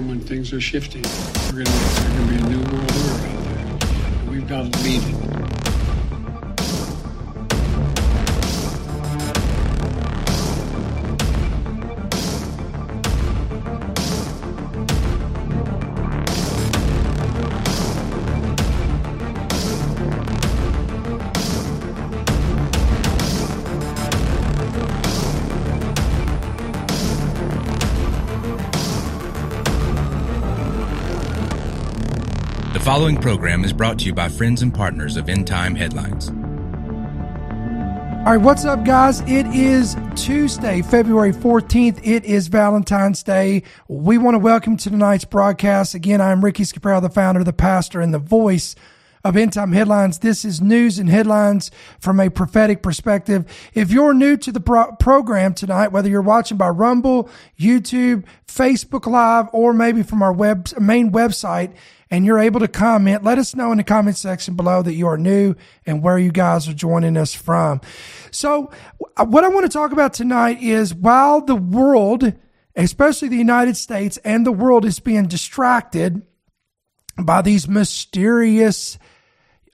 time when things are shifting. We're going to be a new world order out there. We've got to lead it. Following program is brought to you by friends and partners of End Time Headlines. All right, what's up, guys? It is Tuesday, February 14th. It is Valentine's Day. We want to welcome to tonight's broadcast. Again, I'm Ricky Scaparo, the founder, the pastor, and the voice of End Time Headlines. This is news and headlines from a prophetic perspective. If you're new to the pro- program tonight, whether you're watching by Rumble, YouTube, Facebook Live, or maybe from our web main website, and you're able to comment, let us know in the comment section below that you are new and where you guys are joining us from. So, what I want to talk about tonight is while the world, especially the United States and the world, is being distracted by these mysterious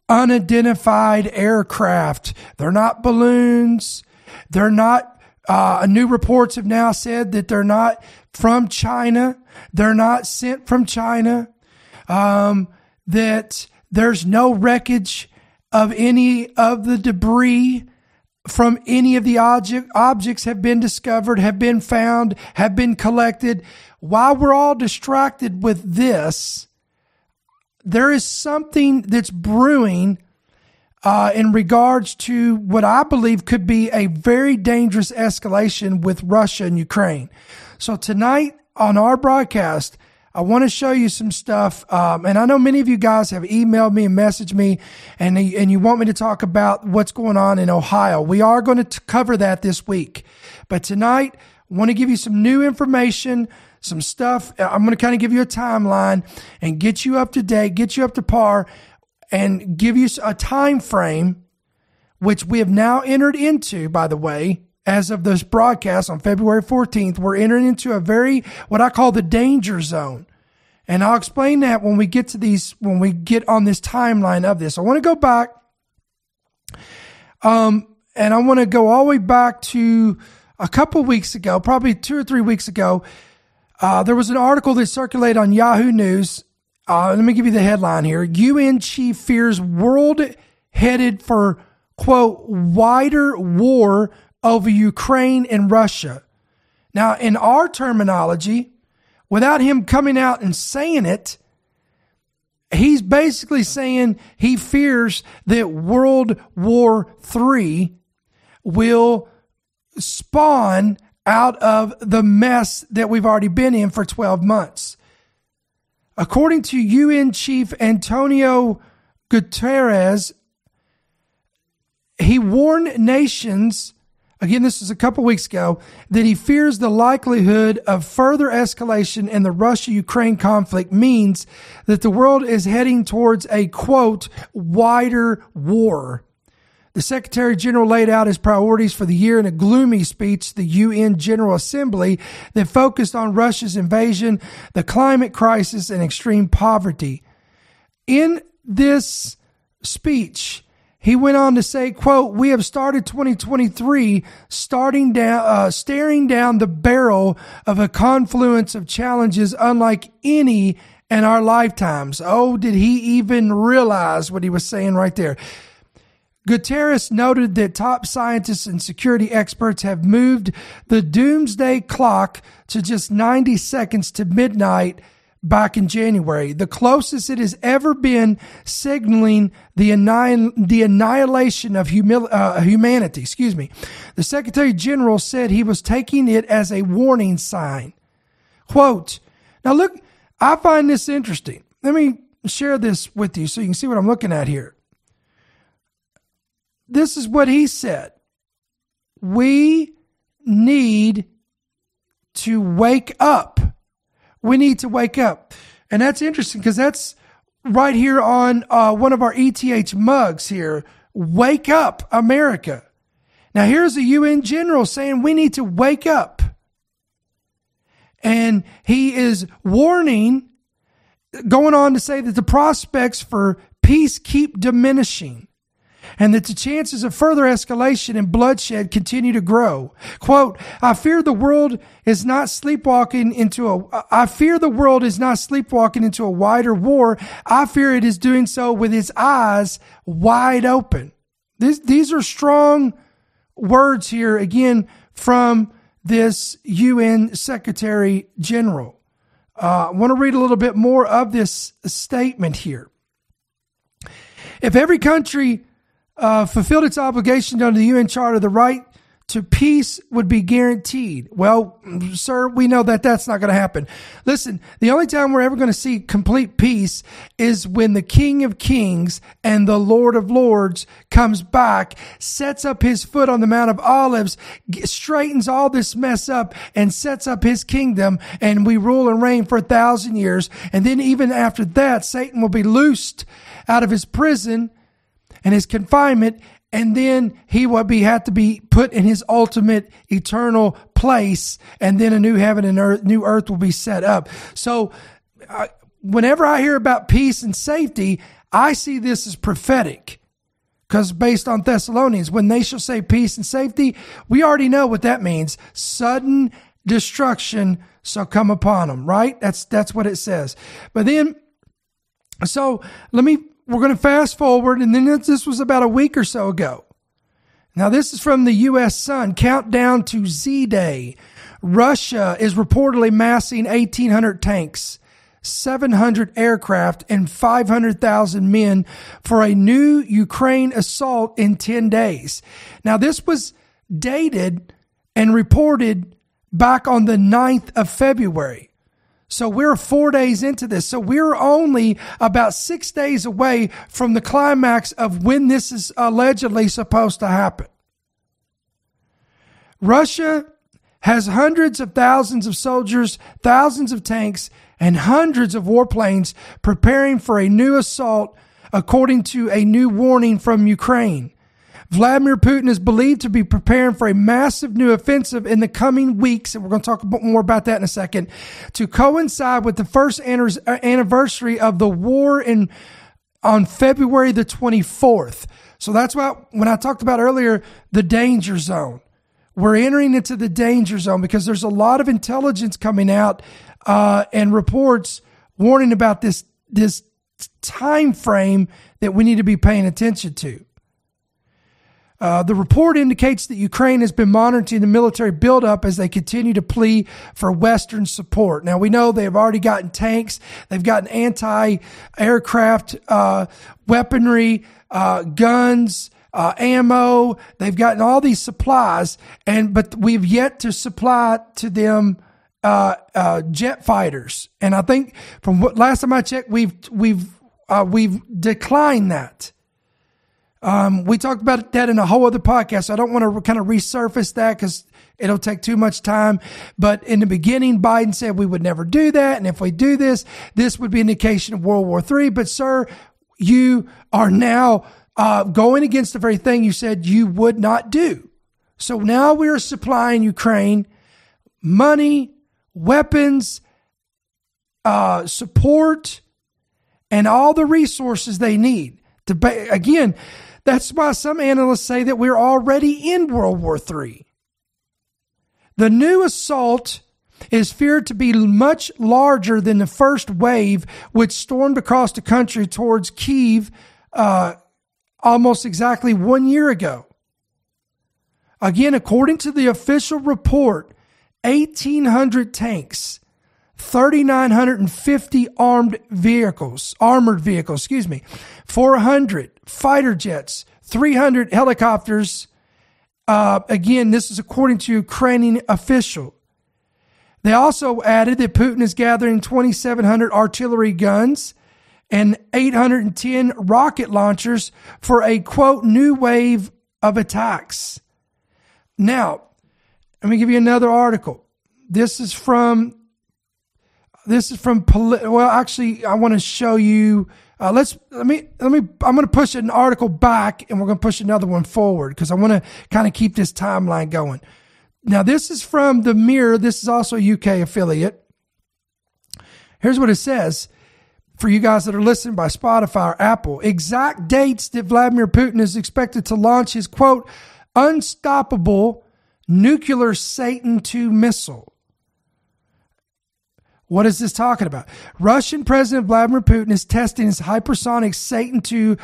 unidentified aircraft. They're not balloons. They're not, uh, new reports have now said that they're not from China. They're not sent from China. Um, that there's no wreckage of any of the debris from any of the object, objects have been discovered, have been found, have been collected. While we're all distracted with this, there is something that's brewing uh, in regards to what I believe could be a very dangerous escalation with Russia and Ukraine. So tonight on our broadcast, I want to show you some stuff. Um, and I know many of you guys have emailed me and messaged me and, and you want me to talk about what's going on in Ohio. We are going to cover that this week. But tonight, I want to give you some new information, some stuff. I'm going to kind of give you a timeline and get you up to date, get you up to par and give you a time frame, which we have now entered into, by the way, as of this broadcast on February 14th, we're entering into a very, what I call the danger zone. And I'll explain that when we get to these, when we get on this timeline of this. I want to go back, um, and I want to go all the way back to a couple weeks ago, probably two or three weeks ago. Uh, there was an article that circulated on Yahoo News. Uh, let me give you the headline here. UN chief fears world headed for quote wider war over Ukraine and Russia. Now, in our terminology, without him coming out and saying it, he's basically saying he fears that World War III will spawn out of the mess that we've already been in for 12 months. According to UN Chief Antonio Guterres, he warned nations again, this was a couple weeks ago, that he fears the likelihood of further escalation in the Russia Ukraine conflict means that the world is heading towards a quote, wider war. The Secretary General laid out his priorities for the year in a gloomy speech to the UN General Assembly that focused on Russia's invasion, the climate crisis, and extreme poverty. In this speech, he went on to say, quote, we have started 2023 starting down, uh, staring down the barrel of a confluence of challenges unlike any in our lifetimes. Oh, did he even realize what he was saying right there? Guterres noted that top scientists and security experts have moved the doomsday clock to just 90 seconds to midnight back in January, the closest it has ever been signaling the, the annihilation of humil- uh, humanity. Excuse me. The Secretary General said he was taking it as a warning sign. Quote, now look, I find this interesting. Let me share this with you so you can see what I'm looking at here. This is what he said. We need to wake up we need to wake up. And that's interesting because that's right here on uh, one of our ETH mugs here. Wake up, America. Now, here's the UN general saying we need to wake up. And he is warning, going on to say that the prospects for peace keep diminishing and that the chances of further escalation and bloodshed continue to grow. Quote, I fear the world is not sleepwalking into a, I fear the world is not sleepwalking into a wider war. I fear it is doing so with its eyes wide open. This, these are strong words here again from this UN Secretary General. Uh, I want to read a little bit more of this statement here. If every country uh, fulfilled its obligation under the UN Charter, the right to peace would be guaranteed. Well, sir, we know that that's not going to happen. Listen, the only time we're ever going to see complete peace is when the King of Kings and the Lord of Lords comes back, sets up his foot on the Mount of Olives, straightens all this mess up and sets up his kingdom and we rule and reign for a thousand years. And then even after that, Satan will be loosed out of his prison and his confinement and then he would be had to be put in his ultimate eternal place and then a new heaven and earth new earth will be set up. So whenever i hear about peace and safety i see this as prophetic because based on thessalonians when they shall say peace and safety we already know what that means. Sudden destruction shall come upon them right? That's that's what it says. But then so let me we're going to fast forward, and then this was about a week or so ago. Now, this is from the U.S. Sun. Countdown to Z Day. Russia is reportedly massing 1,800 tanks, 700 aircraft, and 500,000 men for a new Ukraine assault in 10 days. Now, this was dated and reported back on the 9th of February. So we're four days into this. So we're only about six days away from the climax of when this is allegedly supposed to happen. Russia has hundreds of thousands of soldiers, thousands of tanks, and hundreds of warplanes preparing for a new assault, according to a new warning from Ukraine. Vladimir Putin is believed to be preparing for a massive new offensive in the coming weeks, and we're going to talk more about that in a second, to coincide with the first anniversary of the war in on February the 24th. So that's why when I talked about earlier the danger zone, we're entering into the danger zone because there's a lot of intelligence coming out uh, and reports warning about this this time frame that we need to be paying attention to. Uh, the report indicates that Ukraine has been monitoring the military buildup as they continue to plea for Western support. Now, we know they've already gotten tanks, they've gotten anti aircraft uh, weaponry, uh, guns. Uh, ammo, they've gotten all these supplies, and but we've yet to supply to them uh, uh, jet fighters. And I think from what last time I checked, we've we've we've declined that. Um, we talked about that in a whole other podcast. So I don't want to kind of resurface that because it'll take too much time. But in the beginning, Biden said we would never do that. And if we do this, this would be an indication of World War III. But sir, you are now uh, going against the very thing you said you would not do. So now we are supplying Ukraine money, weapons, uh, support, and all the resources they need. To, again, that's why some analysts say that we're already in World War III. The new assault is feared to be much larger than the first wave, which stormed across the country towards Kiev uh, almost exactly one year ago. Again, according to the official report, 1,800 tanks, 3,950 armed vehicles, armored vehicles, excuse me, 400 fighter jets, 300 helicopters. Uh, again, this is according to Ukrainian official. They also added that Putin is gathering 2,700 artillery guns and 810 rocket launchers for a quote new wave of attacks. Now, let me give you another article. This is from this is from well actually I want to show you uh, let's let me let me. I'm going to push an article back, and we're going to push another one forward because I want to kind of keep this timeline going. now this is from the Mirror. This is also a UK affiliate. Here's what it says for you guys that are listening by Spotify or Apple. Exact dates that Vladimir Putin is expected to launch his quote, unstoppable nuclear Satan 2 missile. What is this talking about? Russian President Vladimir Putin is testing his hypersonic Satan 2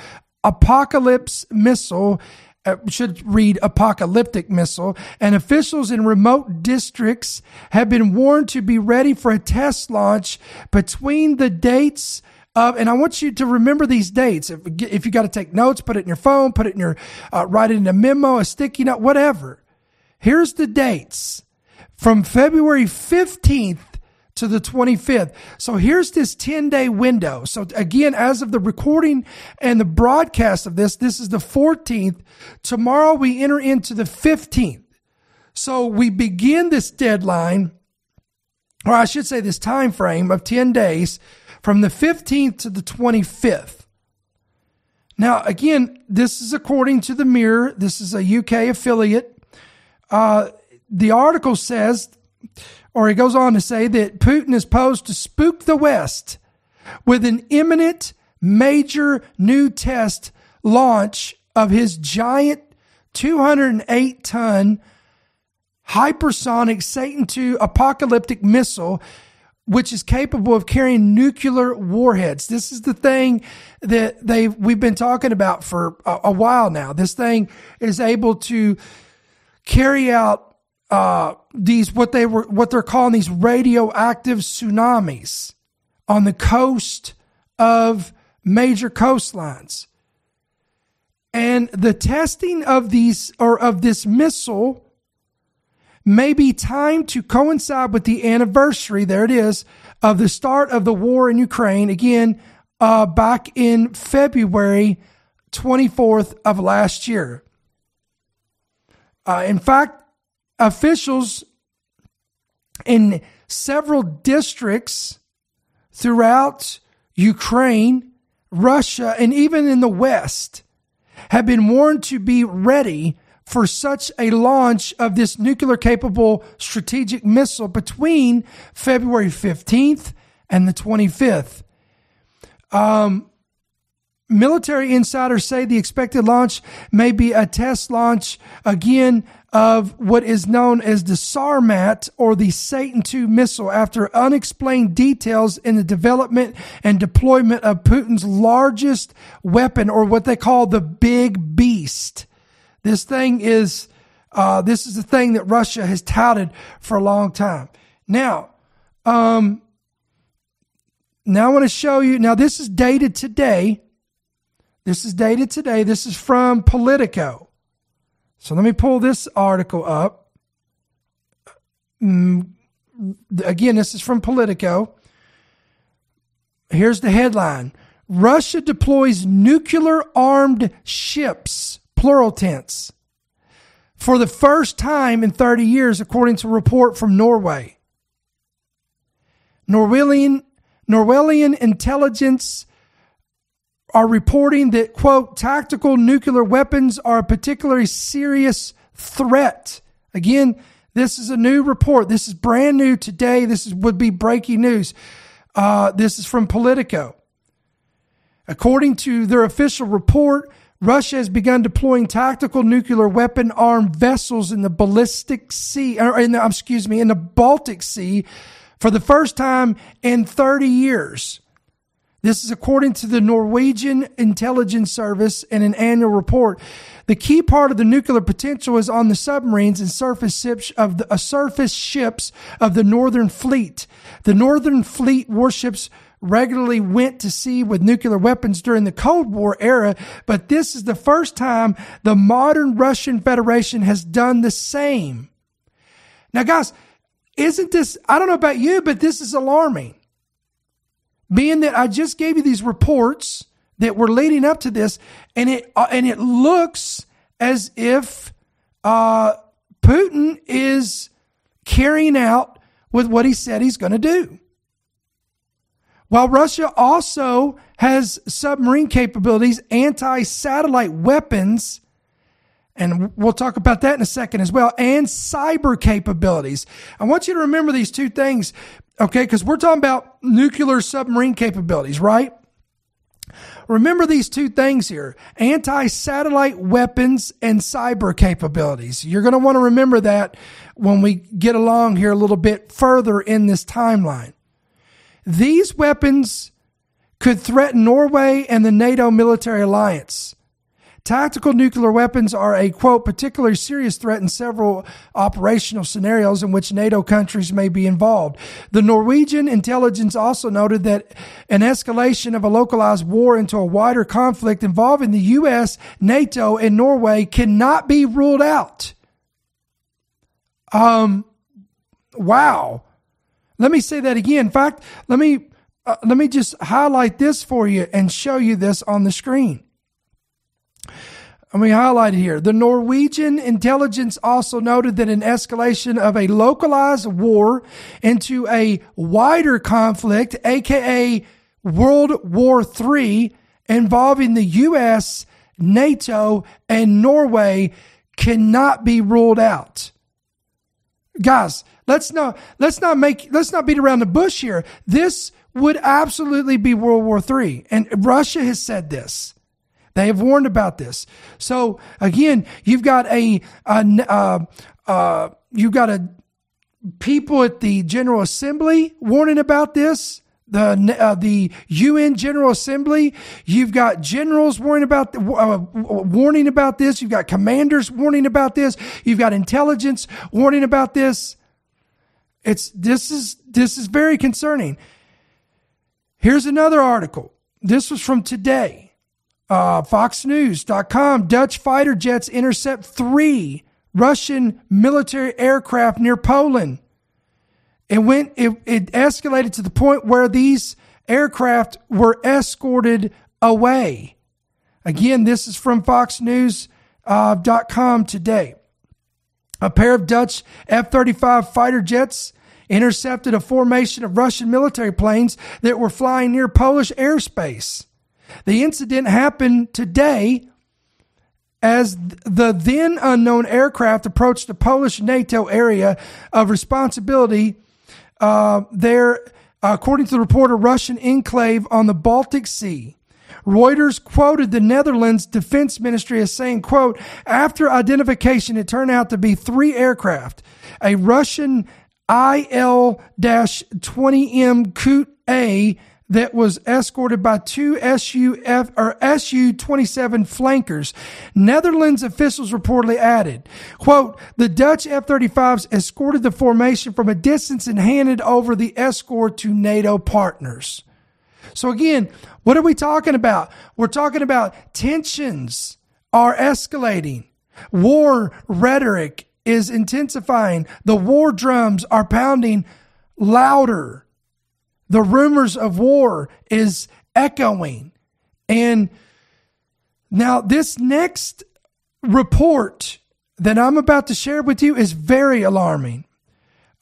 apocalypse missile uh, should read apocalyptic missile, and officials in remote districts have been warned to be ready for a test launch between the dates of, and I want you to remember these dates. If, if you got to take notes, put it in your phone, put it in your, uh, write it in a memo, a sticky note, whatever. Here's the dates from February 15th to the 25th. So here's this 10 day window. So again, as of the recording and the broadcast of this, this is the 14th. Tomorrow we enter into the 15th. So we begin this deadline, or I should say this time frame of 10 days from the 15th to the 25th. Now, again, this is according to the Mirror. This is a UK affiliate. Uh, the article says or he goes on to say that Putin is posed to spook the West with an imminent major new test launch of his giant 208 ton hypersonic Satan II apocalyptic missile, which is capable of carrying nuclear warheads. This is the thing that they we've been talking about for a, a while now. This thing is able to carry out uh, these what they were what they're calling these radioactive tsunamis on the coast of major coastlines. And the testing of these or of this missile may be timed to coincide with the anniversary, there it is, of the start of the war in Ukraine, again, uh, back in February 24th of last year. Uh, in fact, officials in several districts throughout Ukraine, Russia, and even in the West have been warned to be ready for such a launch of this nuclear capable strategic missile between February 15th and the 25th. Um, military insiders say the expected launch may be a test launch again of what is known as the Sarmat or the Satan II missile after unexplained details in the development and deployment of Putin's largest weapon or what they call the big beast. This thing is, uh, this is the thing that Russia has touted for a long time. Now, um, now I want to show you. Now, this is dated today. This is dated today. This is from Politico. So let me pull this article up. Mm, again, this is from Politico. Here's the headline Russia deploys nuclear armed ships, plural tense, for the first time in 30 years, according to a report from Norway. Norwegian, Norwegian intelligence are reporting that, quote, tactical nuclear weapons are a particularly serious threat. Again, this is a new report. This is brand new today. This is, would be breaking news. Uh, this is from Politico. According to their official report, Russia has begun deploying tactical nuclear weapon armed vessels in the ballistic sea, or in the, excuse me, in the Baltic Sea for the first time in 30 years. This is according to the Norwegian Intelligence Service in an annual report. The key part of the nuclear potential is on the submarines and surface ships of the uh, surface ships of the Northern Fleet. The Northern Fleet warships regularly went to sea with nuclear weapons during the Cold War era, but this is the first time the modern Russian Federation has done the same. Now, guys, isn't this, I don't know about you, but this is alarming being that I just gave you these reports that were leading up to this, and it uh, and it looks as if uh, Putin is carrying out with what he said he's going to do. While Russia also has submarine capabilities, anti satellite weapons, And we'll talk about that in a second as well, and cyber capabilities. I want you to remember these two things, okay? Because we're talking about nuclear submarine capabilities, right? Remember these two things here anti satellite weapons and cyber capabilities. You're going to want to remember that when we get along here a little bit further in this timeline. These weapons could threaten Norway and the NATO military alliance. Tactical nuclear weapons are a quote, particularly serious threat in several operational scenarios in which NATO countries may be involved. The Norwegian intelligence also noted that an escalation of a localized war into a wider conflict involving the U.S., NATO, and Norway cannot be ruled out. Um, wow. Let me say that again. In fact, let me, uh, let me just highlight this for you and show you this on the screen. Let me highlight here. The Norwegian intelligence also noted that an escalation of a localized war into a wider conflict, aka World War III, involving the U.S., NATO, and Norway, cannot be ruled out. Guys, let's not let's not make let's not beat around the bush here. This would absolutely be World War III, and Russia has said this. They have warned about this. So again, you've got a, a uh, uh, you've got a people at the General Assembly warning about this. The uh, the UN General Assembly. You've got generals warning about uh, warning about this. You've got commanders warning about this. You've got intelligence warning about this. It's this is this is very concerning. Here's another article. This was from today. Uh, FoxNews.com Dutch fighter jets intercept three Russian military aircraft near Poland. It went, it, it escalated to the point where these aircraft were escorted away. Again, this is from FoxNews.com uh, today. A pair of Dutch F 35 fighter jets intercepted a formation of Russian military planes that were flying near Polish airspace. The incident happened today as the then unknown aircraft approached the Polish NATO area of responsibility uh, there, according to the report, a Russian enclave on the Baltic Sea. Reuters quoted the Netherlands Defense Ministry as saying, quote, after identification, it turned out to be three aircraft, a Russian IL-20M Kut A that was escorted by two SUF or Su-27 flankers. Netherlands officials reportedly added, quote, the Dutch F-35s escorted the formation from a distance and handed over the escort to NATO partners. So again, what are we talking about? We're talking about tensions are escalating. War rhetoric is intensifying. The war drums are pounding louder the rumors of war is echoing. And now, this next report that I'm about to share with you is very alarming.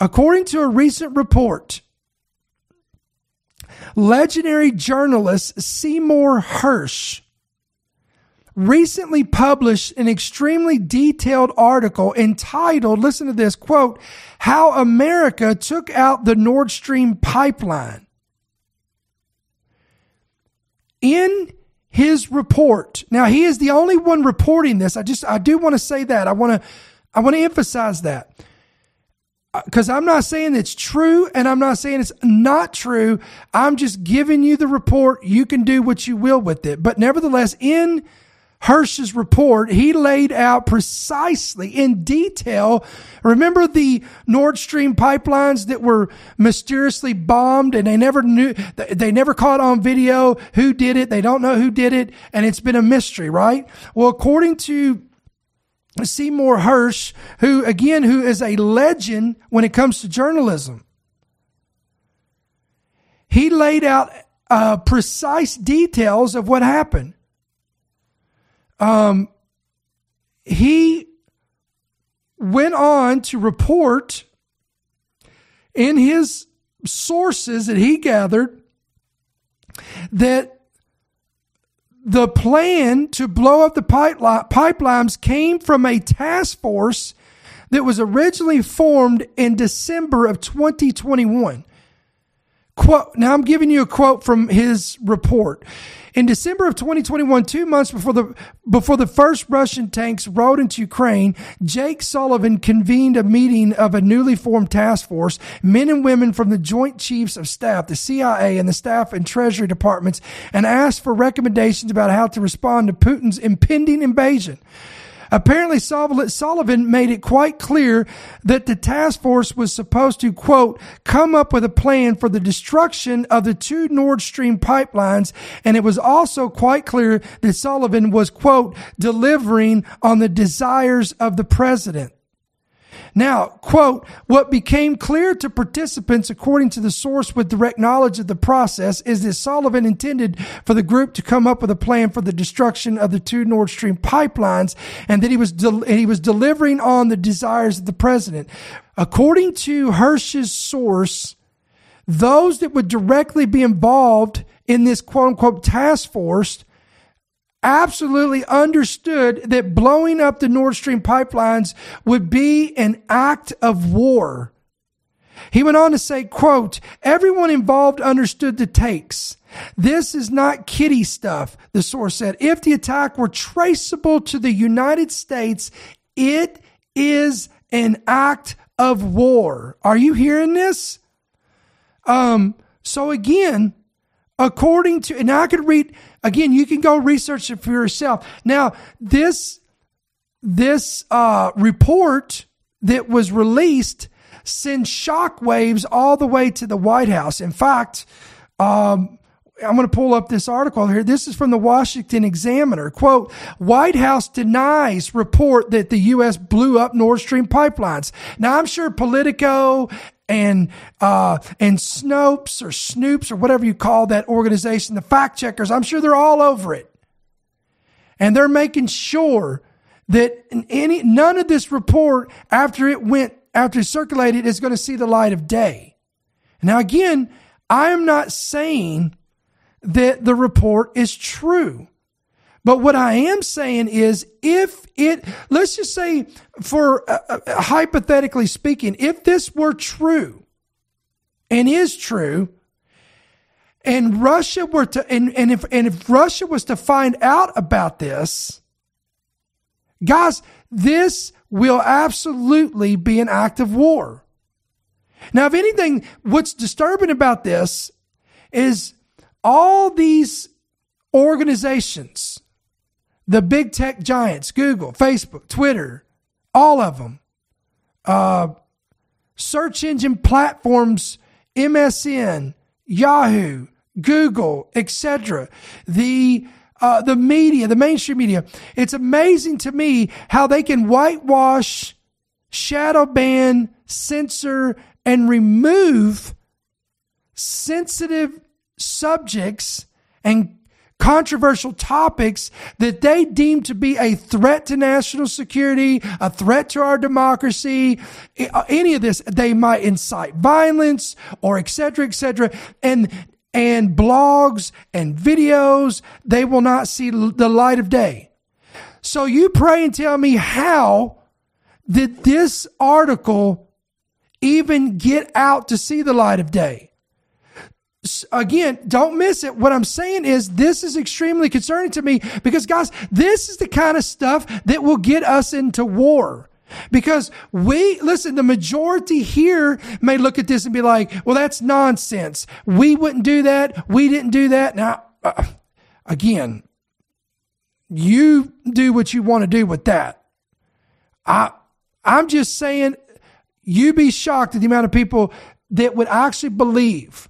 According to a recent report, legendary journalist Seymour Hersh recently published an extremely detailed article entitled, listen to this quote, How America Took Out the Nord Stream Pipeline. In his report, now he is the only one reporting this. I just, I do want to say that. I want to, I want to emphasize that because uh, I'm not saying it's true and I'm not saying it's not true. I'm just giving you the report. You can do what you will with it. But nevertheless, in Hersh's report, he laid out precisely in detail. Remember the Nord Stream pipelines that were mysteriously bombed and they never knew, they never caught on video who did it. They don't know who did it. And it's been a mystery, right? Well, according to Seymour Hersh, who again, who is a legend when it comes to journalism, he laid out uh, precise details of what happened. Um, he went on to report in his sources that he gathered that the plan to blow up the pipelines came from a task force that was originally formed in December of 2021. Quote, now I'm giving you a quote from his report. In December of 2021, two months before the, before the first Russian tanks rode into Ukraine, Jake Sullivan convened a meeting of a newly formed task force, men and women from the Joint Chiefs of Staff, the CIA, and the Staff and Treasury Departments, and asked for recommendations about how to respond to Putin's impending invasion. Apparently, Sullivan made it quite clear that the task force was supposed to, quote, come up with a plan for the destruction of the two Nord Stream pipelines. And it was also quite clear that Sullivan was, quote, delivering on the desires of the president. Now, quote, what became clear to participants, according to the source with direct knowledge of the process, is that Sullivan intended for the group to come up with a plan for the destruction of the two Nord Stream pipelines and that he was, he was delivering on the desires of the president. According to Hersh's source, those that would directly be involved in this quote unquote task force absolutely understood that blowing up the Nord Stream pipelines would be an act of war. He went on to say, quote, everyone involved understood the takes. This is not kitty stuff, the source said. If the attack were traceable to the United States, it is an act of war. Are you hearing this? Um, so again, according to, and I could read, again, you can go research it for yourself. Now, this, this, uh, report that was released sends shockwaves all the way to the White House. In fact, um, I'm going to pull up this article here. This is from the Washington Examiner. Quote, White House denies report that the U.S. blew up Nord Stream pipelines. Now, I'm sure Politico and uh, and Snopes or Snoops or whatever you call that organization, the fact checkers, I'm sure they're all over it. And they're making sure that any none of this report after it went after it circulated is going to see the light of day. Now again, I am not saying that the report is true. But what I am saying is if it, let's just say for uh, uh, hypothetically speaking, if this were true and is true, and Russia were to, and, and if, and if Russia was to find out about this, guys, this will absolutely be an act of war. Now, if anything, what's disturbing about this is all these organizations the big tech giants, Google, Facebook, Twitter, all of them, uh, search engine platforms, MSN, Yahoo, Google, etc. The uh, the media, the mainstream media. It's amazing to me how they can whitewash, shadow ban, censor, and remove sensitive subjects and controversial topics that they deem to be a threat to national security, a threat to our democracy, any of this, they might incite violence or et cetera, et cetera. And, and blogs and videos, they will not see the light of day. So you pray and tell me how did this article even get out to see the light of day? Again, don't miss it. What I'm saying is this is extremely concerning to me because guys, this is the kind of stuff that will get us into war. Because we, listen, the majority here may look at this and be like, well, that's nonsense. We wouldn't do that. We didn't do that. Now, uh, again, you do what you want to do with that. I, I'm just saying, you'd be shocked at the amount of people that would actually believe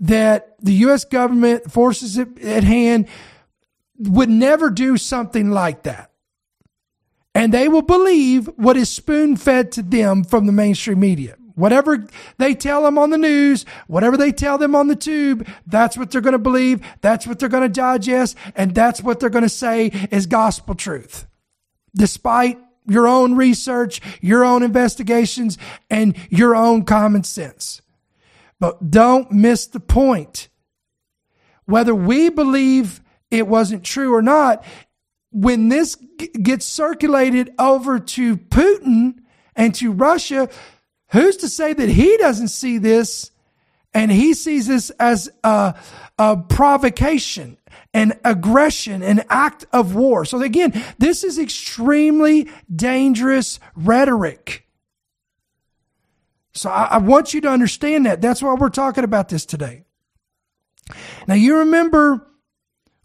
that the U.S. government, forces at hand, would never do something like that. And they will believe what is spoon fed to them from the mainstream media. Whatever they tell them on the news, whatever they tell them on the tube, that's what they're going to believe. That's what they're going to digest. And that's what they're going to say is gospel truth. Despite your own research, your own investigations, and your own common sense. But don't miss the point. Whether we believe it wasn't true or not. When this g- gets circulated over to Putin and to Russia, who's to say that he doesn't see this and he sees this as a, a provocation, an aggression, an act of war. So again, this is extremely dangerous rhetoric. So I, I want you to understand that. That's why we're talking about this today. Now you remember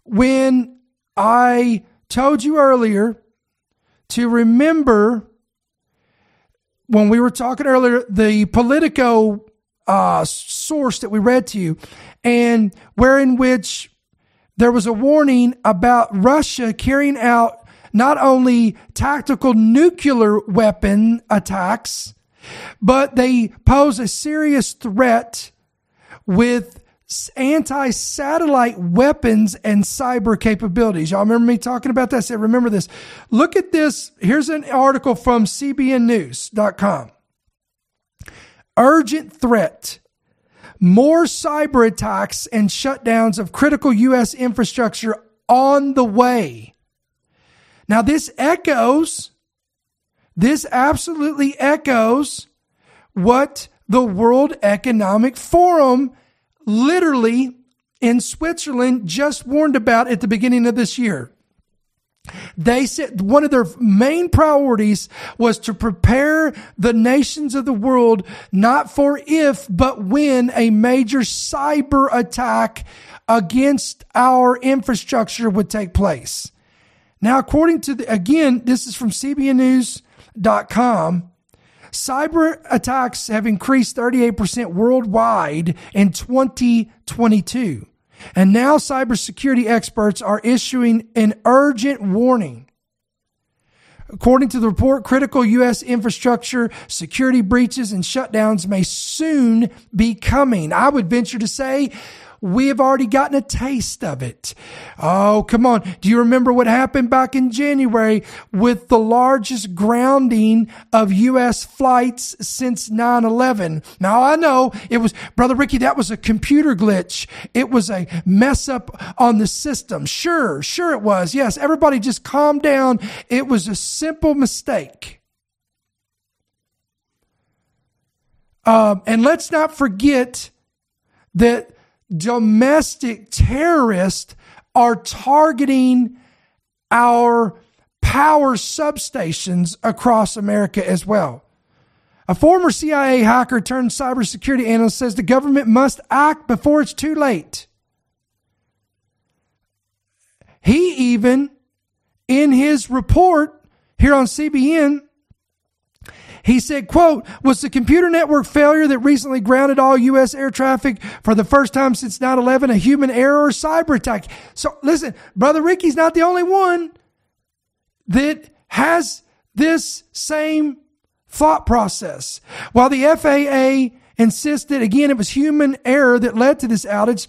when I told you earlier to remember when we were talking earlier, the Politico uh, source that we read to you, and wherein which there was a warning about Russia carrying out not only tactical nuclear weapon attacks, but they pose a serious threat with anti satellite weapons and cyber capabilities. Y'all remember me talking about that? I said, remember this. Look at this. Here's an article from CBNNews.com. Urgent threat. More cyber attacks and shutdowns of critical U.S. infrastructure on the way. Now, this echoes, this absolutely echoes what the World Economic Forum literally in Switzerland just warned about at the beginning of this year. They said one of their main priorities was to prepare the nations of the world not for if, but when a major cyber attack against our infrastructure would take place. Now, according to the, again, this is from CBNNews.com. Cyber attacks have increased 38% worldwide in 2022. And now cybersecurity experts are issuing an urgent warning. According to the report, critical U.S. infrastructure security breaches and shutdowns may soon be coming. I would venture to say we have already gotten a taste of it. Oh, come on. Do you remember what happened back in January with the largest grounding of U.S. flights since 9-11? Now I know it was, Brother Ricky, that was a computer glitch. It was a mess up on the system. Sure, sure it was. Yes, everybody just calm down. It was a simple mistake. Um, and let's not forget that domestic terrorists are targeting our power substations across America as well. A former CIA hacker turned cybersecurity analyst says the government must act before it's too late. He even, in his report here on CBN, he said, quote, was the computer network failure that recently grounded all U.S. air traffic for the first time since 9-11 a human error or cyber attack? So listen, Brother Ricky's not the only one that has this same thought process. While the FAA insisted, again, it was human error that led to this outage,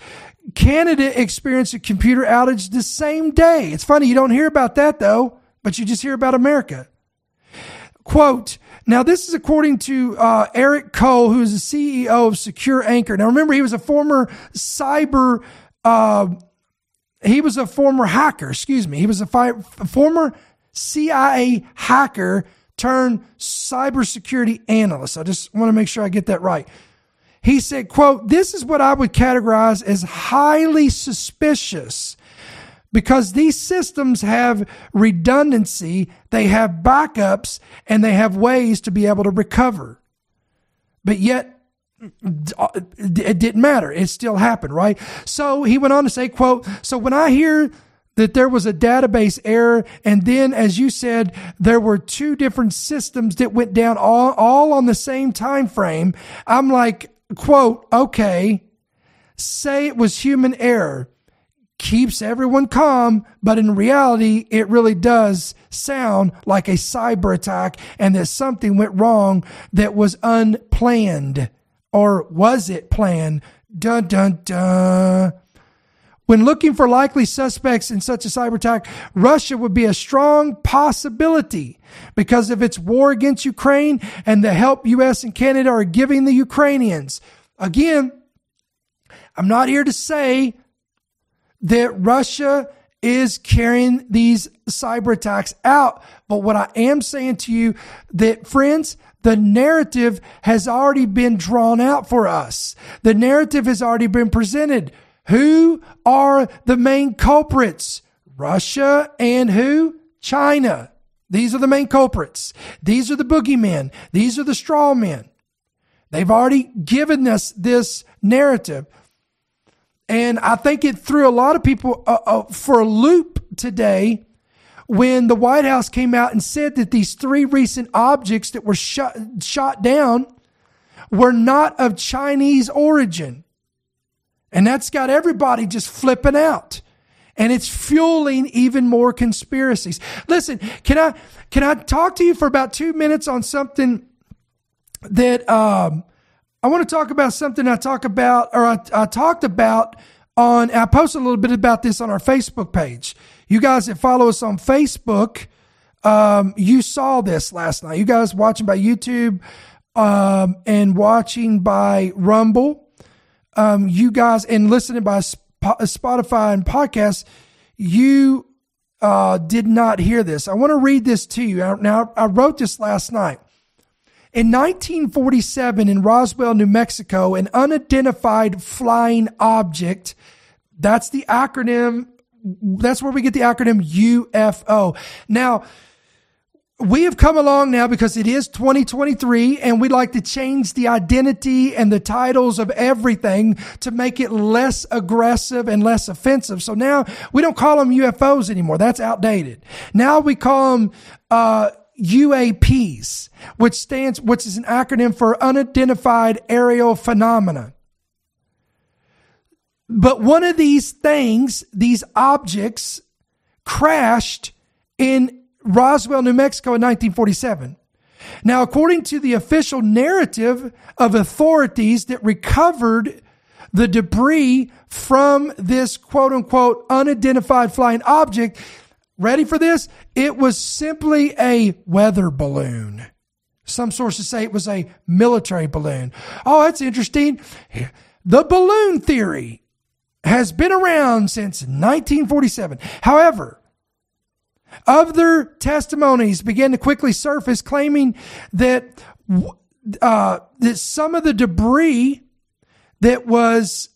Canada experienced a computer outage the same day. It's funny, you don't hear about that though, but you just hear about America. Quote, now, this is according to uh, Eric Cole, who is the CEO of Secure Anchor. Now, remember, he was a former cyber, uh, he was a former hacker, excuse me. He was a, fi- former CIA hacker turned cybersecurity analyst. I just want to make sure I get that right. He said, quote, this is what I would categorize as highly suspicious because these systems have redundancy, they have backups, and they have ways to be able to recover. But yet, it didn't matter. It still happened, right? So he went on to say, quote, so when I hear that there was a database error and then as you said there were two different systems that went down all, all on the same time frame i'm like quote okay say it was human error keeps everyone calm, but in reality, it really does sound like a cyber attack and that something went wrong that was unplanned. Or was it planned? Dun dun dun. When looking for likely suspects in such a cyber attack, Russia would be a strong possibility because of its war against Ukraine and the help US and Canada are giving the Ukrainians. Again, I'm not here to say that Russia is carrying these cyber attacks out. But what I am saying to you that friends, the narrative has already been drawn out for us. The narrative has already been presented. Who are the main culprits? Russia and who? China. These are the main culprits. These are the boogeymen. These are the straw men. They've already given us this narrative. And I think it threw a lot of people uh, uh, for a loop today when the White House came out and said that these three recent objects that were shot, shot down were not of Chinese origin. And that's got everybody just flipping out. And it's fueling even more conspiracies. Listen, can I can I talk to you for about two minutes on something that um, I want to talk about something I talk about or I, I talked about on I posted a little bit about this on our Facebook page. You guys that follow us on Facebook, um, you saw this last night. You guys watching by YouTube um, and watching by Rumble, um, you guys and listening by Spotify and podcasts, you uh, did not hear this. I want to read this to you. Now, I wrote this last night. In 1947, in Roswell, New Mexico, an unidentified flying object, that's the acronym, that's where we get the acronym UFO. Now, we have come along now because it is 2023 and we'd like to change the identity and the titles of everything to make it less aggressive and less offensive. So now we don't call them UFOs anymore. That's outdated. Now we call them, uh, UAPs, which stands, which is an acronym for unidentified aerial phenomena. But one of these things, these objects crashed in Roswell, New Mexico in 1947. Now, according to the official narrative of authorities that recovered the debris from this quote unquote unidentified flying object, ready for this? It was simply a weather balloon. Some sources say it was a military balloon. Oh, that's interesting. The balloon theory has been around since 1947. However, other testimonies began to quickly surface claiming that, uh, that some of the debris that was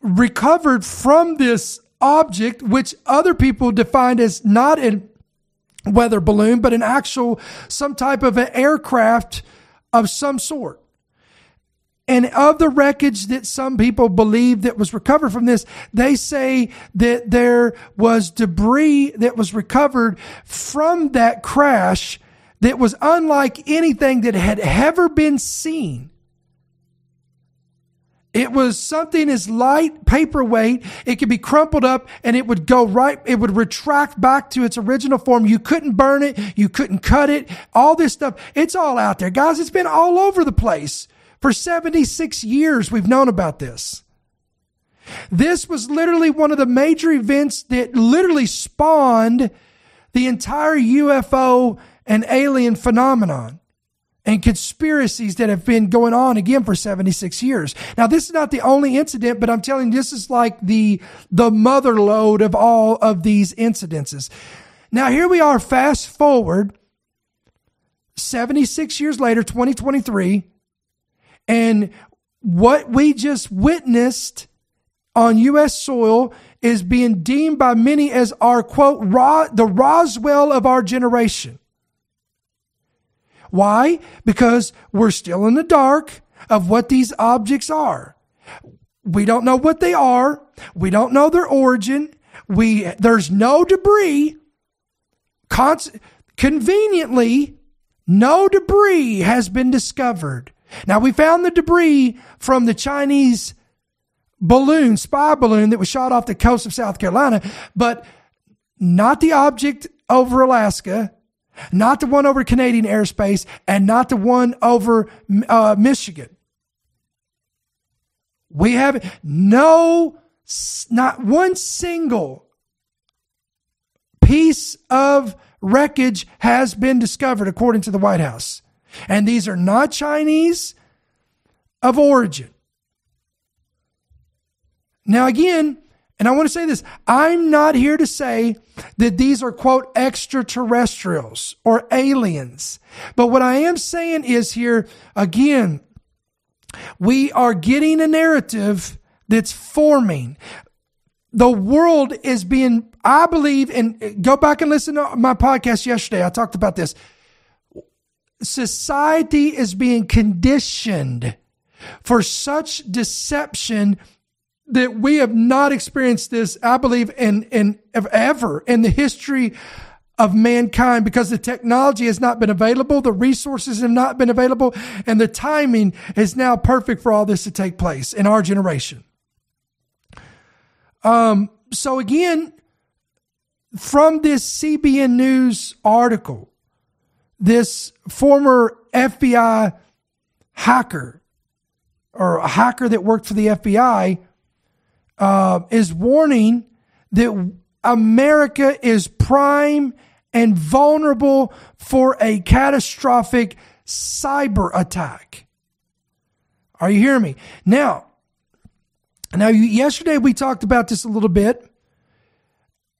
recovered from this object, which other people defined as not a weather balloon, but an actual, some type of an aircraft of some sort. And of the wreckage that some people believe that was recovered from this, they say that there was debris that was recovered from that crash that was unlike anything that had ever been seen. It was something as light paperweight. It could be crumpled up and it would go right. It would retract back to its original form. You couldn't burn it. You couldn't cut it. All this stuff. It's all out there. Guys, it's been all over the place. For 76 years, we've known about this. This was literally one of the major events that literally spawned the entire UFO and alien phenomenon and conspiracies that have been going on again for 76 years. Now, this is not the only incident, but I'm telling you, this is like the, the mother lode of all of these incidences. Now, here we are, fast forward 76 years later, 2023, and what we just witnessed on U.S. soil is being deemed by many as our quote, the Roswell of our generation. Why? Because we're still in the dark of what these objects are. We don't know what they are. We don't know their origin. We, there's no debris. conveniently, no debris has been discovered now we found the debris from the Chinese balloon, spy balloon that was shot off the coast of South Carolina, but not the object over Alaska, not the one over Canadian airspace, and not the one over uh, Michigan. We have no, not one single piece of wreckage has been discovered, according to the White House. And these are not Chinese of origin. Now, again, And I want to say this. I'm not here to say that these are quote extraterrestrials or aliens. But what I am saying is here again, we are getting a narrative that's forming. The world is being, I believe, and go back and listen to my podcast yesterday. I talked about this. Society is being conditioned for such deception that we have not experienced this, I believe, in, in ever in the history of mankind because the technology has not been available, the resources have not been available, and the timing is now perfect for all this to take place in our generation. Um, so again, from this CBN News article, this former FBI hacker or a hacker that worked for the FBI uh, is warning that America is prime and vulnerable for a catastrophic cyber attack. Are you hearing me? Now, now yesterday we talked about this a little bit.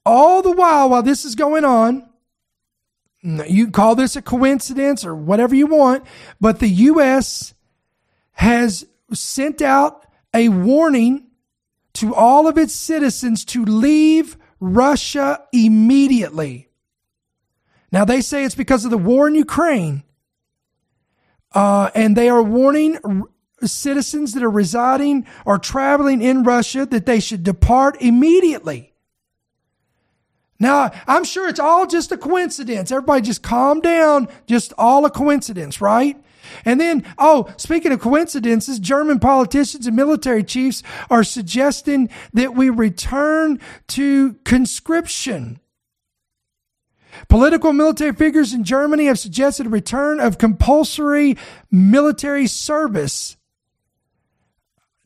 All the while, while this is going on, you call this a coincidence or whatever you want, but the U.S. has sent out a warning to all of its citizens to leave Russia immediately. Now, they say it's because of the war in Ukraine. Uh, and they are warning citizens that are residing or traveling in Russia that they should depart immediately. Now, I'm sure it's all just a coincidence. Everybody just calm down. Just all a coincidence, right? And then, oh, speaking of coincidences, German politicians and military chiefs are suggesting that we return to conscription. Political military figures in Germany have suggested a return of compulsory military service.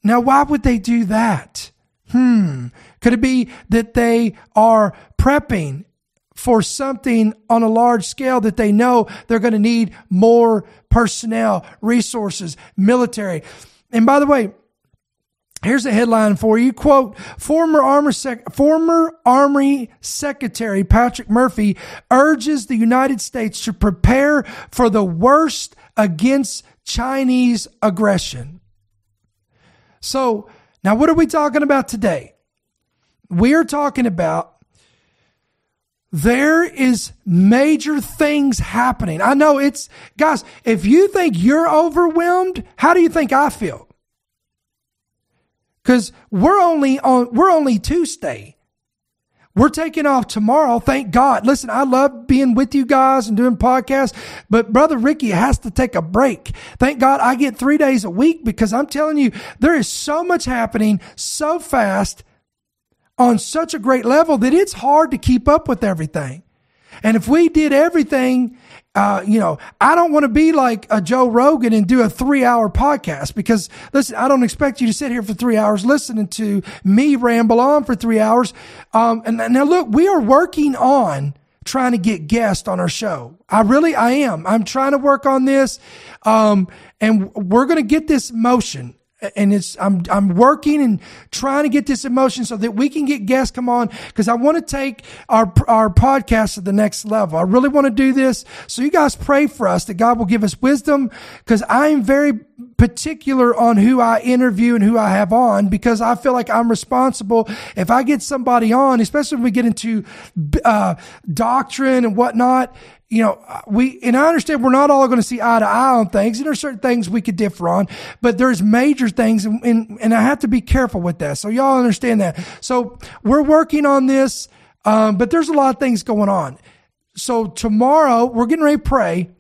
Now, why would they do that? Hmm. Could it be that they are prepping for something on a large scale that they know they're going to need more personnel, resources, military. And by the way, Here's a headline for you. Quote, former Army, Sec- former Army Secretary Patrick Murphy urges the United States to prepare for the worst against Chinese aggression. So now what are we talking about today? We are talking about there is major things happening. I know it's, guys, if you think you're overwhelmed, how do you think I feel? Because we're only on, we're only Tuesday. We're taking off tomorrow. Thank God. Listen, I love being with you guys and doing podcasts, but brother Ricky has to take a break. Thank God I get three days a week because I'm telling you, there is so much happening so fast on such a great level that it's hard to keep up with everything. And if we did everything, uh, you know, I don't want to be like a Joe Rogan and do a three hour podcast because listen, I don't expect you to sit here for three hours listening to me ramble on for three hours. Um, and now look, we are working on trying to get guests on our show. I really, I am. I'm trying to work on this. Um, and we're going to get this motion and it's I'm I'm working and trying to get this emotion so that we can get guests come on because I want to take our our podcast to the next level. I really want to do this. So you guys pray for us that God will give us wisdom because I'm very particular on who I interview and who I have on because I feel like I'm responsible. If I get somebody on, especially when we get into uh, doctrine and whatnot, you know, we, and I understand we're not all going to see eye to eye on things, and there's certain things we could differ on, but there's major things, and, and, and I have to be careful with that. So y'all understand that. So we're working on this, um, but there's a lot of things going on. So tomorrow we're getting ready to pray.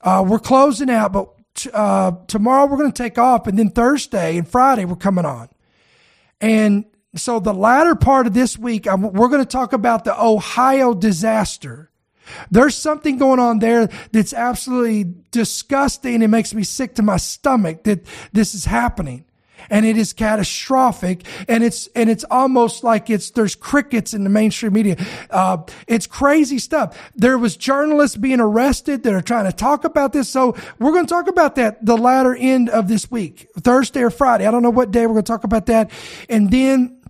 Uh, we're closing out, but uh, tomorrow we're going to take off, and then Thursday and Friday we're coming on. And so the latter part of this week, I'm, we're going to talk about the Ohio disaster. There's something going on there that's absolutely disgusting. It makes me sick to my stomach that this is happening. And it is catastrophic. And it's, and it's almost like it's, there's crickets in the mainstream media. Uh, it's crazy stuff. There was journalists being arrested that are trying to talk about this. So we're going to talk about that the latter end of this week, Thursday or Friday. I don't know what day we're going to talk about that. And then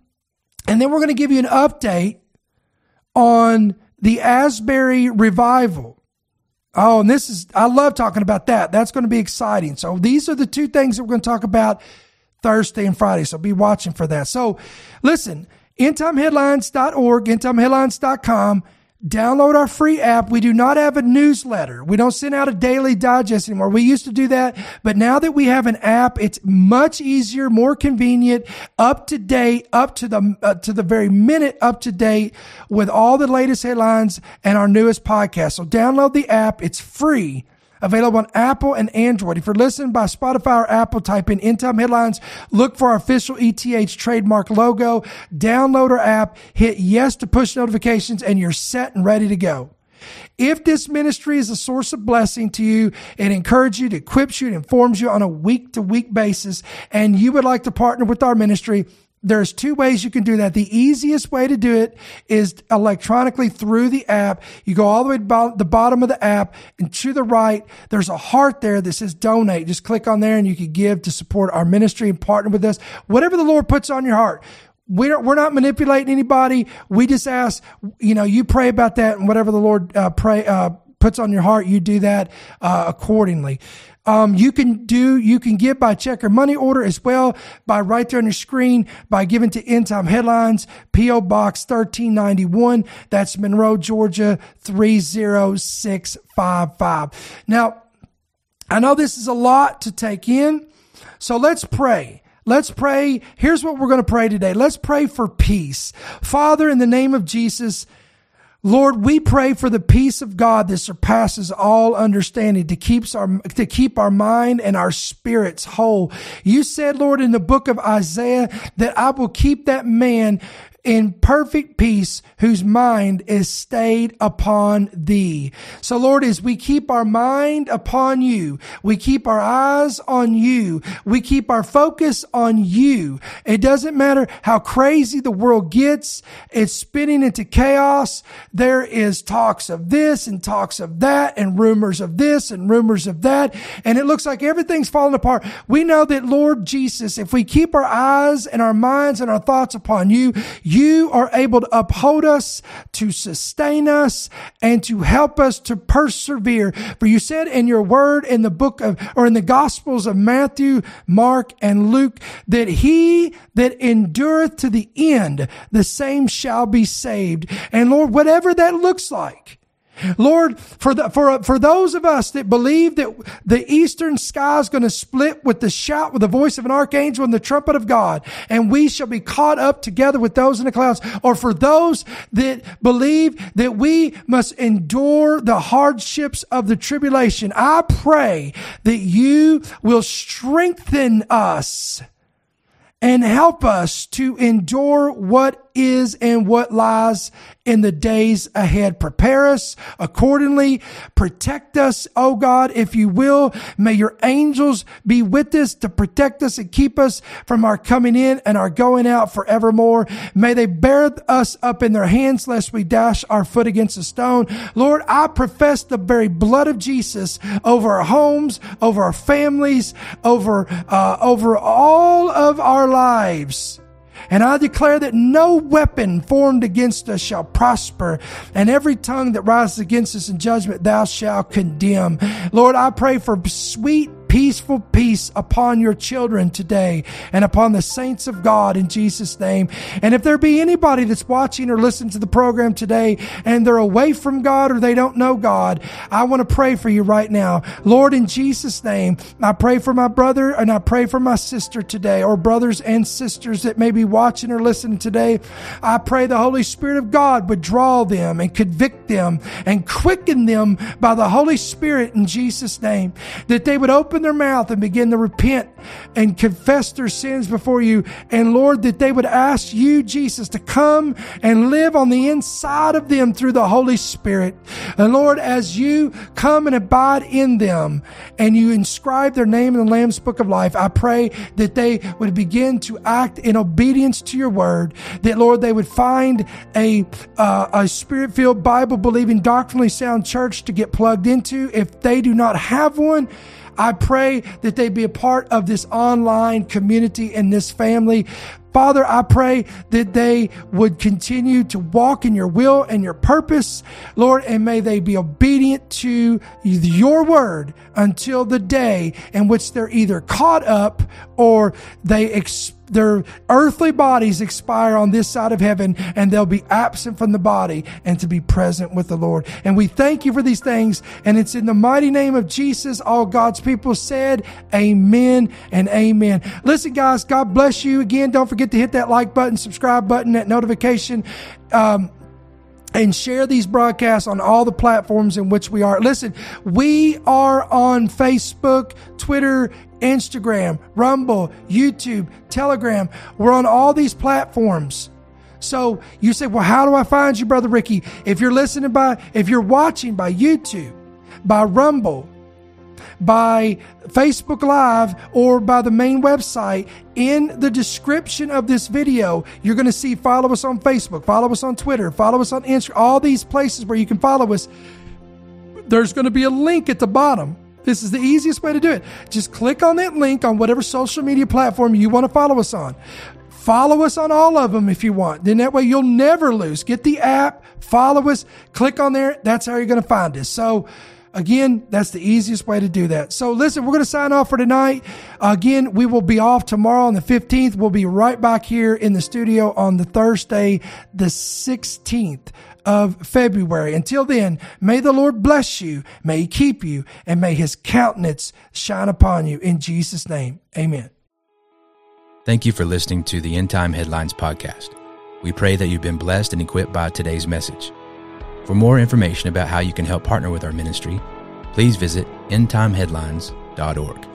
And then we're going to give you an update on the Asbury revival. Oh, and this is, I love talking about that. That's going to be exciting. So these are the two things that we're going to talk about Thursday and Friday. So be watching for that. So listen, endtimeheadlines.org, endtimeheadlines.com. Download our free app. We do not have a newsletter. We don't send out a daily digest anymore. We used to do that, but now that we have an app, it's much easier, more convenient, up to date, up to the uh, to the very minute, up to date with all the latest headlines and our newest podcast. So download the app. It's free available on Apple and Android. If you're listening by Spotify or Apple, type in End Time Headlines, look for our official ETH trademark logo, download our app, hit yes to push notifications, and you're set and ready to go. If this ministry is a source of blessing to you, it encourages you, it equips you, it informs you on a week to week basis, and you would like to partner with our ministry, there's two ways you can do that. The easiest way to do it is electronically through the app. You go all the way to the bottom of the app and to the right, there's a heart there that says donate. Just click on there and you can give to support our ministry and partner with us. Whatever the Lord puts on your heart. We're, we're not manipulating anybody. We just ask, you know, you pray about that and whatever the Lord uh, pray, uh, puts on your heart, you do that uh, accordingly. Um, you can do, you can give by check or money order as well by right there on your screen by giving to End Time Headlines, P.O. Box 1391. That's Monroe, Georgia 30655. Now, I know this is a lot to take in, so let's pray. Let's pray. Here's what we're going to pray today. Let's pray for peace. Father, in the name of Jesus, Lord, we pray for the peace of God that surpasses all understanding to keeps our, to keep our mind and our spirits whole. You said, Lord, in the book of Isaiah that I will keep that man in perfect peace whose mind is stayed upon thee. So Lord, as we keep our mind upon you, we keep our eyes on you, we keep our focus on you. It doesn't matter how crazy the world gets. It's spinning into chaos. There is talks of this and talks of that and rumors of this and rumors of that. And it looks like everything's falling apart. We know that Lord Jesus, if we keep our eyes and our minds and our thoughts upon you, you are able to uphold us, to sustain us, and to help us to persevere. For you said in your word in the book of, or in the gospels of Matthew, Mark, and Luke, that he that endureth to the end, the same shall be saved. And Lord, whatever that looks like, Lord, for the, for for those of us that believe that the eastern sky is going to split with the shout, with the voice of an archangel and the trumpet of God, and we shall be caught up together with those in the clouds, or for those that believe that we must endure the hardships of the tribulation, I pray that you will strengthen us and help us to endure what is and what lies in the days ahead. Prepare us accordingly. Protect us, oh God, if you will. May your angels be with us to protect us and keep us from our coming in and our going out forevermore. May they bear us up in their hands lest we dash our foot against a stone. Lord, I profess the very blood of Jesus over our homes, over our families, over, uh, over all of our lives. And I declare that no weapon formed against us shall prosper, and every tongue that rises against us in judgment thou shalt condemn. Lord, I pray for sweet peaceful peace upon your children today and upon the saints of God in Jesus' name. And if there be anybody that's watching or listening to the program today and they're away from God or they don't know God, I want to pray for you right now. Lord, in Jesus' name, I pray for my brother and I pray for my sister today or brothers and sisters that may be watching or listening today. I pray the Holy Spirit of God would draw them and convict them and quicken them by the Holy Spirit in Jesus' name, that they would open their mouth and begin to repent and confess their sins before you. And Lord, that they would ask you, Jesus, to come and live on the inside of them through the Holy Spirit. And Lord, as you come and abide in them and you inscribe their name in the Lamb's book of life, I pray that they would begin to act in obedience to your word. That Lord, they would find a, uh, a spirit filled, Bible believing, doctrinally sound church to get plugged into. If they do not have one, I pray that they be a part of this online community and this family. Father, I pray that they would continue to walk in your will and your purpose, Lord, and may they be obedient to your word until the day in which they're either caught up or they experience their earthly bodies expire on this side of heaven and they'll be absent from the body and to be present with the Lord. And we thank you for these things. And it's in the mighty name of Jesus, all God's people said, Amen and Amen. Listen, guys, God bless you. Again, don't forget to hit that like button, subscribe button, that notification. Um, and share these broadcasts on all the platforms in which we are. Listen, we are on Facebook, Twitter, Instagram, Rumble, YouTube, Telegram. We're on all these platforms. So you say, well, how do I find you, Brother Ricky? If you're listening by, if you're watching by YouTube, by Rumble, by Facebook Live, or by the main website, in the description of this video, you're going to see follow us on Facebook, follow us on Twitter, follow us on Instagram, all these places where you can follow us. There's going to be a link at the bottom this is the easiest way to do it. Just click on that link on whatever social media platform you want to follow us on. Follow us on all of them if you want. Then that way you'll never lose. Get the app, follow us, click on there. That's how you're going to find us. So, Again, that's the easiest way to do that. So listen, we're going to sign off for tonight. Again, we will be off tomorrow on the 15th. We'll be right back here in the studio on the Thursday, the 16th of February. Until then, may the Lord bless you, may he keep you, and may his countenance shine upon you. In Jesus' name, amen. Thank you for listening to the End Time Headlines podcast. We pray that you've been blessed and equipped by today's message. For more information about how you can help partner with our ministry, please visit endtimeheadlines.org.